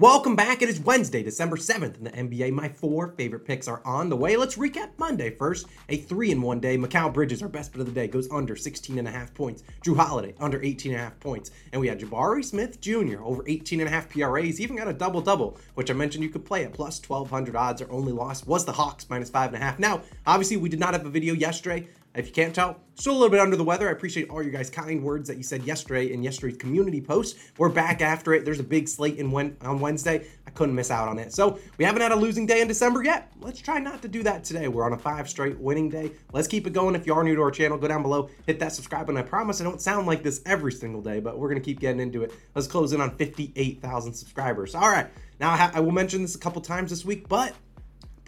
Welcome back. It is Wednesday, December 7th in the NBA. My four favorite picks are on the way. Let's recap Monday first. A three in one day. Mikal Bridges, our best bet of the day, goes under 16 and a half points. Jrue Holiday, under 18 and a half points. And we had Jabari Smith Jr., over 18 and a half PRAs. Even got a double double, which I mentioned you could play at plus 1200 odds. Our only loss was the Hawks, minus five and a half. Now, obviously, we did not have a video yesterday. If you can't tell, still a little bit under the weather. I appreciate all you guys' kind words that you said yesterday in yesterday's community post. We're back after it. There's a big slate in when, on Wednesday. I couldn't miss out on it. So we haven't had a losing day in December yet. Let's try not to do that today. We're on a five straight winning day. Let's keep it going. If you are new to our channel, go down below, hit that subscribe button. I promise I don't sound like this every single day, but we're gonna keep getting into it. Let's close in on 58,000 subscribers. All right. Now I, ha- I will mention this a couple times this week, but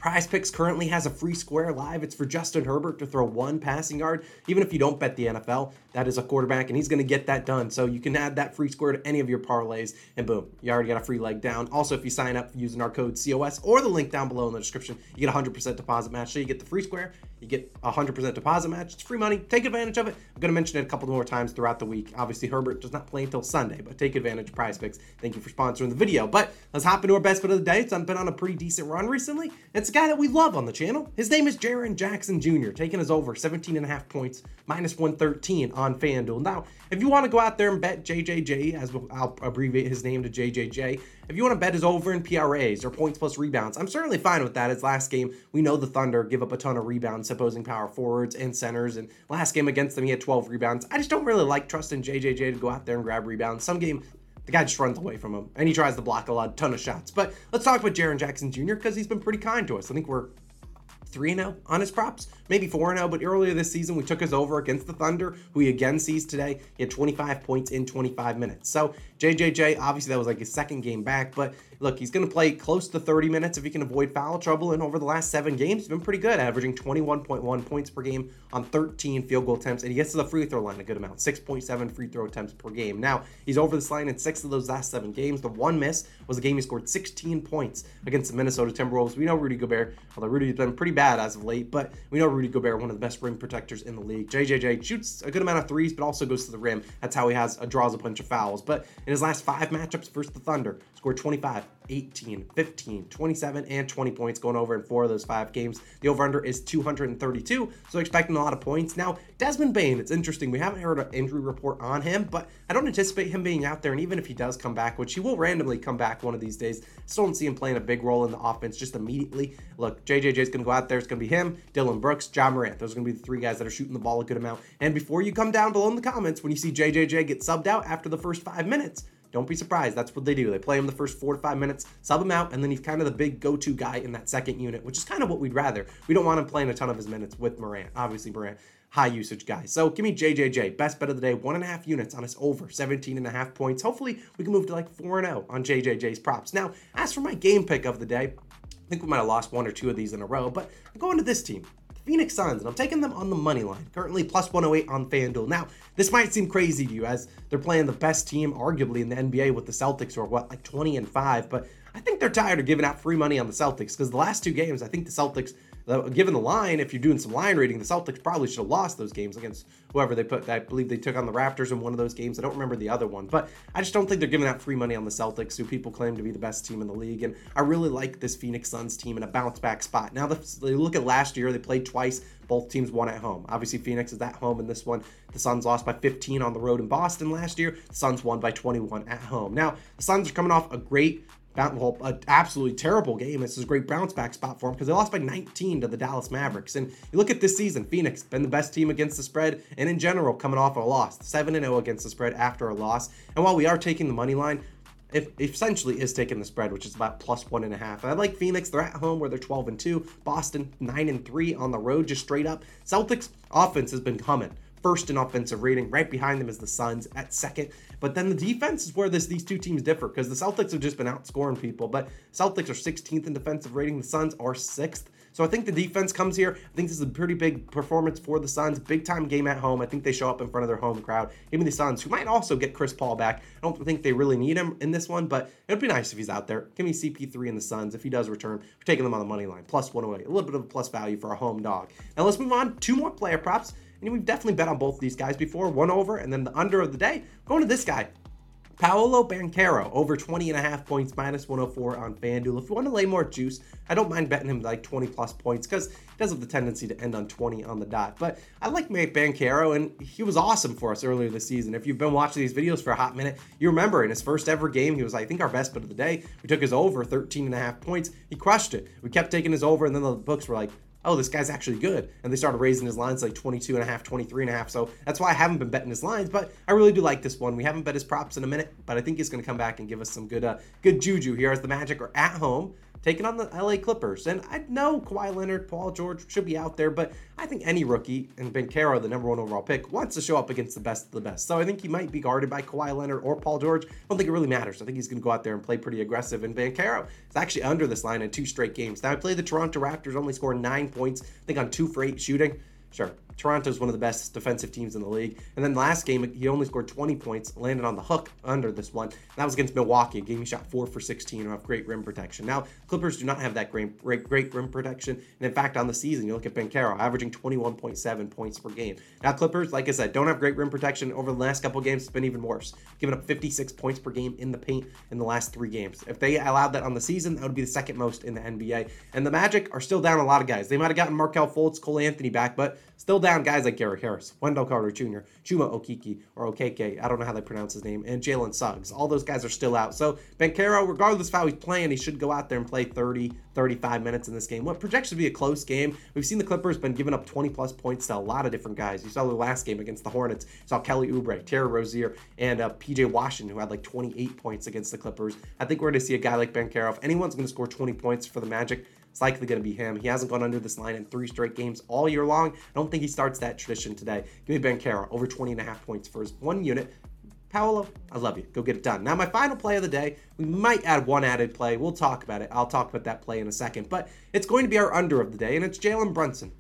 PrizePicks currently has a free square live. It's for Justin Herbert to throw one passing yard. Even if you don't bet the NFL, that is a quarterback, and he's going to get that done. So you can add that free square to any of your parlays, and boom, you already got a free leg down. Also, if you sign up using our code COS or the link down below in the description, you get 100% deposit match. So you get the free square, you get 100% deposit match. It's free money. Take advantage of it. I'm going to mention it a couple more times throughout the week. Obviously, Herbert does not play until Sunday, but take advantage of PrizePicks. Thank you for sponsoring the video. But let's hop into our best bet of the day. It's been on a pretty decent run recently. It's a guy that we love on the channel. His name is Jaren Jackson Jr., taking us over 17 and a half points, minus 113 on FanDuel. Now, if you want to go out there and bet JJJ, as I'll abbreviate his name to JJJ, if you want to bet his over in PRAs or points plus rebounds, I'm certainly fine with that. His last game, we know the Thunder give up a ton of rebounds, opposing power forwards and centers. And last game against them, he had 12 rebounds. I just don't really like trusting JJJ to go out there and grab rebounds. Some game, the guy just runs away from him and he tries to block a lot, ton of shots. But let's talk about Jaren Jackson Jr. because he's been pretty kind to us. I think we're 3 0 on his props, maybe 4 0. But earlier this season, we took his over against the Thunder, who he again sees today. He had 25 points in 25 minutes. So, JJJ, obviously, that was like his second game back, but look, he's going to play close to 30 minutes if he can avoid foul trouble. And over the last seven games, he's been pretty good, averaging 21.1 points per game on 13 field goal attempts. And he gets to the free throw line a good amount, 6.7 free throw attempts per game. Now, he's over this line in six of those last seven games. The one miss was a game he scored 16 points against the Minnesota Timberwolves. We know Rudy Gobert, although Rudy's been pretty bad as of late, but we know Rudy Gobert, one of the best rim protectors in the league. JJJ shoots a good amount of threes, but also goes to the rim. That's how he has a draws a bunch of fouls. But in his last five matchups versus the Thunder, scored 25, 18, 15, 27, and 20 points going over in four of those five games. The over under is 232, so expecting a lot of points. Now, Desmond Bane, it's interesting. We haven't heard an injury report on him, but I don't anticipate him being out there. And even if he does come back, which he will randomly come back one of these days, still don't see him playing a big role in the offense just immediately. Look, JJJ is going to go out there. It's going to be him, Dillon Brooks, Ja Morant. Those are going to be the three guys that are shooting the ball a good amount. And before you come down below in the comments, when you see JJJ get subbed out after the first five minutes, don't be surprised. That's what they do. They play him the first four to five minutes, sub him out, and then he's kind of the big go-to guy in that second unit, which is kind of what we'd rather. We don't want him playing a ton of his minutes with Morant. Obviously, Morant, high usage guy. So give me JJJ, best bet of the day, one and a half units on his over, 17 and a half points. Hopefully, we can move to like 4 and 0 on JJJ's props. Now, as for my game pick of the day, I think we might have lost one or two of these in a row, but I'm going to this team. Phoenix Suns, and I'm taking them on the money line, currently plus 108 on FanDuel. Now, this might seem crazy to you as they're playing the best team, arguably, in the NBA with the Celtics, or what, like 20 and 5, but I think they're tired of giving out free money on the Celtics because the last two games, I think the Celtics given the line, if you're doing some line reading, the Celtics probably should have lost those games against whoever they put. I believe they took on the Raptors in one of those games. I don't remember the other one, but I just don't think they're giving out free money on the Celtics, who people claim to be the best team in the league. And I really like this Phoenix Suns team in a bounce back spot. Now, they look at last year, they played twice. Both teams won at home. Obviously, Phoenix is at home in this one. The Suns lost by 15 on the road in Boston last year. The Suns won by 21 at home. Now, the Suns are coming off a great well, an absolutely terrible game. This is a great bounce back spot for them because they lost by 19 to the Dallas Mavericks. And you look at this season, Phoenix been the best team against the spread, and in general, coming off a loss, 7 0 against the spread after a loss. And while we are taking the money line, it essentially is taking the spread, which is about plus one and a half. And I like Phoenix; they're at home where they're 12 and two. Boston nine and three on the road, just straight up. Celtics offense has been coming first in offensive rating. Right behind them is the Suns at second. But then the defense is where this these two teams differ because the Celtics have just been outscoring people. But Celtics are 16th in defensive rating. The Suns are sixth. So I think the defense comes here. I think this is a pretty big performance for the Suns. Big time game at home. I think they show up in front of their home crowd. Even the Suns, who might also get Chris Paul back. I don't think they really need him in this one, but it'd be nice if he's out there. Give me CP3 and the Suns if he does return. We're taking them on the money line. Plus 108. A little bit of a plus value for a home dog. Now let's move on. Two more player props. And we've definitely bet on both of these guys before. One over and then the under of the day. Going to this guy. Paolo Banchero over 20 and a half points, minus 104 on FanDuel. If you want to lay more juice, I don't mind betting him like 20 plus points because he does have the tendency to end on 20 on the dot. But I like Mate Banchero, and he was awesome for us earlier this season. If you've been watching these videos for a hot minute, you remember in his first ever game, he was, I think, our best bet of the day. We took his over 13 and a half points. He crushed it. We kept taking his over, and then the books were like, oh, this guy's actually good. And they started raising his lines like 22 and a half, 23 and a half. So that's why I haven't been betting his lines, but I really do like this one. We haven't bet his props in a minute, but I think he's going to come back and give us some good, uh, good juju here as the Magic are at home taking on the LA Clippers. And I know Kawhi Leonard, Paul George should be out there, but I think any rookie, and Banchero, the number one overall pick, wants to show up against the best of the best. So I think he might be guarded by Kawhi Leonard or Paul George. I don't think it really matters. I think he's going to go out there and play pretty aggressive. And Banchero is actually under this line in two straight games. Now, I play the Toronto Raptors, only scored nine points, I think on two for eight shooting. Sure, Toronto's one of the best defensive teams in the league. And then last game, he only scored 20 points, landed on the hook under this one. That was against Milwaukee. A game he shot four for 16 off great rim protection. Now, Clippers do not have that great, great, great rim protection. And in fact, on the season, you look at Banchero, averaging 21.7 points per game. Now, Clippers, like I said, don't have great rim protection. Over the last couple games, it's been even worse, giving up 56 points per game in the paint in the last three games. If they allowed that on the season, that would be the second most in the NBA. And the Magic are still down a lot of guys. They might have gotten Markelle Fultz, Cole Anthony back, but still down guys like Gary Harris, Wendell Carter Jr., Chuma Okiki or Okeke, I don't know how they pronounce his name, and Jalen Suggs. All those guys are still out. So Banchero, regardless of how he's playing, he should go out there and play 30, 35 minutes in this game. What projects to be a close game. We've seen the Clippers been giving up 20 plus points to a lot of different guys. You saw the last game against the Hornets. You saw Kelly Oubre, Terry Rozier, and uh, PJ Washington, who had like 28 points against the Clippers. I think we're going to see a guy like Banchero. If anyone's going to score 20 points for the Magic, it's likely going to be him. He hasn't gone under this line in three straight games all year long. I don't think he starts that tradition today. Give me Banchero over 20 and a half points for his one unit. Paolo, I love you. Go get it done. Now, my final play of the day, we might add one added play. We'll talk about it. I'll talk about that play in a second. But it's going to be our under of the day, and it's Jalen Brunson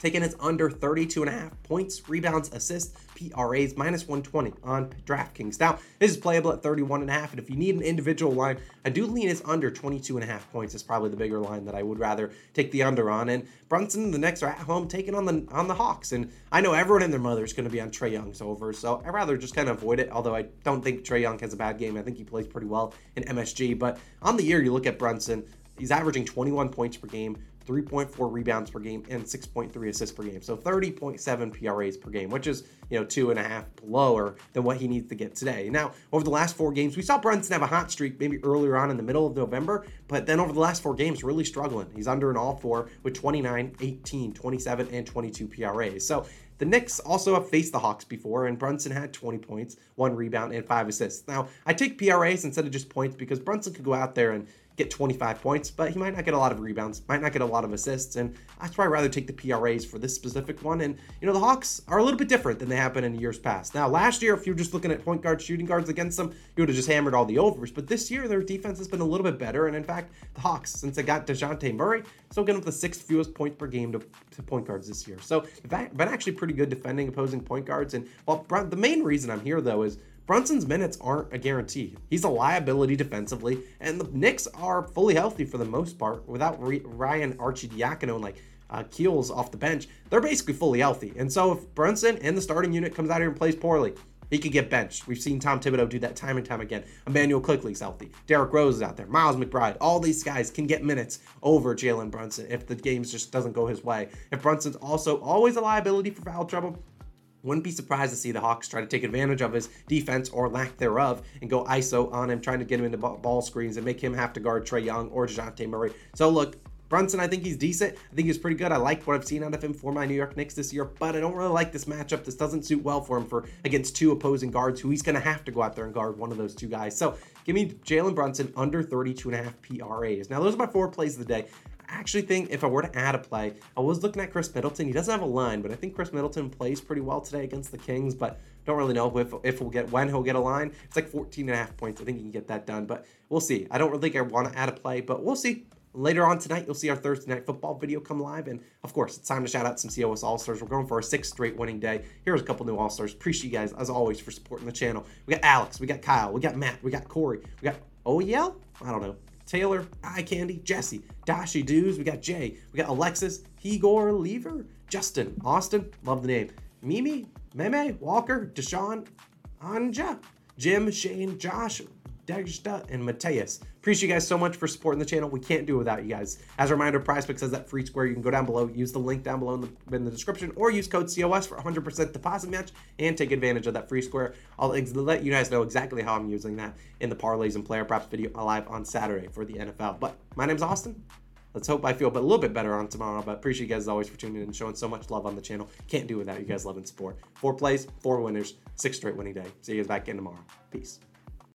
taking his under 32 and a half points, rebounds, assists, PRAs, minus 120 on DraftKings. Now, this is playable at 31 and a half, and if you need an individual line, I do lean his under 22 and a half points is probably the bigger line that I would rather take the under on. And Brunson, the Knicks are at home taking on the on the Hawks, and I know everyone and their mother is going to be on Trae Young's over, so I'd rather just kind of avoid it. Although I don't think Trae Young has a bad game, I think he plays pretty well in MSG. But on the year, you look at Brunson, he's averaging 21 points per game, 3.4 rebounds per game, and 6.3 assists per game. So 30.7 PRAs per game, which is, you know, two and a half lower than what he needs to get today. Now, over the last four games, we saw Brunson have a hot streak maybe earlier on in the middle of November, but then over the last four games, really struggling. He's under in all four with 29, 18, 27, and 22 PRAs. So the Knicks also have faced the Hawks before, and Brunson had 20 points, one rebound, and five assists. Now, I take PRAs instead of just points because Brunson could go out there and get 25 points, but he might not get a lot of rebounds, might not get a lot of assists, and that's why I'd rather take the PRAs for this specific one. And, you know, the Hawks are a little bit different than they have been in years past. Now, last year, if you were just looking at point guards, shooting guards against them, you would have just hammered all the overs, but this year, their defense has been a little bit better, and in fact, the Hawks, since they got DeJounte Murray, still getting up the sixth fewest points per game to, to point guards this year. So, been actually pretty good defending opposing point guards, and well, the main reason I'm here, though, is Brunson's minutes aren't a guarantee. He's a liability defensively, and the Knicks are fully healthy for the most part without Ryan Arcidiacono and like uh, Keels off the bench. They're basically fully healthy. And so if Brunson and the starting unit comes out here and plays poorly, he could get benched. We've seen Tom Thibodeau do that time and time again. Immanuel Quickley's healthy. Derrick Rose is out there. Miles McBride. All these guys can get minutes over Jalen Brunson if the game just doesn't go his way. If Brunson's also always a liability for foul trouble, wouldn't be surprised to see the Hawks try to take advantage of his defense or lack thereof and go ISO on him, trying to get him into ball screens and make him have to guard Trae Young or DeJounte Murray. So look, Brunson, I think he's decent. I think he's pretty good. I like what I've seen out of him for my New York Knicks this year, but I don't really like this matchup. This doesn't suit well for him for against two opposing guards who he's going to have to go out there and guard one of those two guys. So give me Jalen Brunson under 32 and a half PRAs. Now, those are my four plays of the day. Actually think if I were to add a play, I was looking at Khris Middleton. He doesn't have a line, but I think Khris Middleton plays pretty well today against the Kings, but don't really know if, if we'll get when he'll get a line. It's like 14 and a half points. I think he can get that done, but we'll see. I don't really think I want to add a play, but we'll see. Later on tonight, you'll see our Thursday night football video come live. And of course, it's time to shout out some COS All Stars. We're going for our sixth straight winning day. Here's a couple new All Stars. Appreciate you guys, as always, for supporting the channel. We got Alex, we got Kyle, we got Matt, we got Corey, we got OEL? I don't know. Taylor, Eye Candy, Jesse, Dashi Dews, we got Jay, we got Alexis, Igor, Lever, Justin, Austin, love the name, Mimi, Meme, Walker, Deshaun, Anja, Jim, Shane, Josh, Degsta, and Mateus. Appreciate you guys so much for supporting the channel. We can't do it without you guys. As a reminder, PrizePicks has that free square. You can go down below, use the link down below in the, in the description, or use code COS for 100% deposit match and take advantage of that free square. I'll ex- let you guys know exactly how I'm using that in the parlays and player props video live on Saturday for the NFL. But my name's Austin. Let's hope I feel a little bit better on tomorrow. But appreciate you guys as always for tuning in and showing so much love on the channel. Can't do without you guys love and support. Four plays, four winners, six straight winning day. See you guys back in tomorrow. Peace.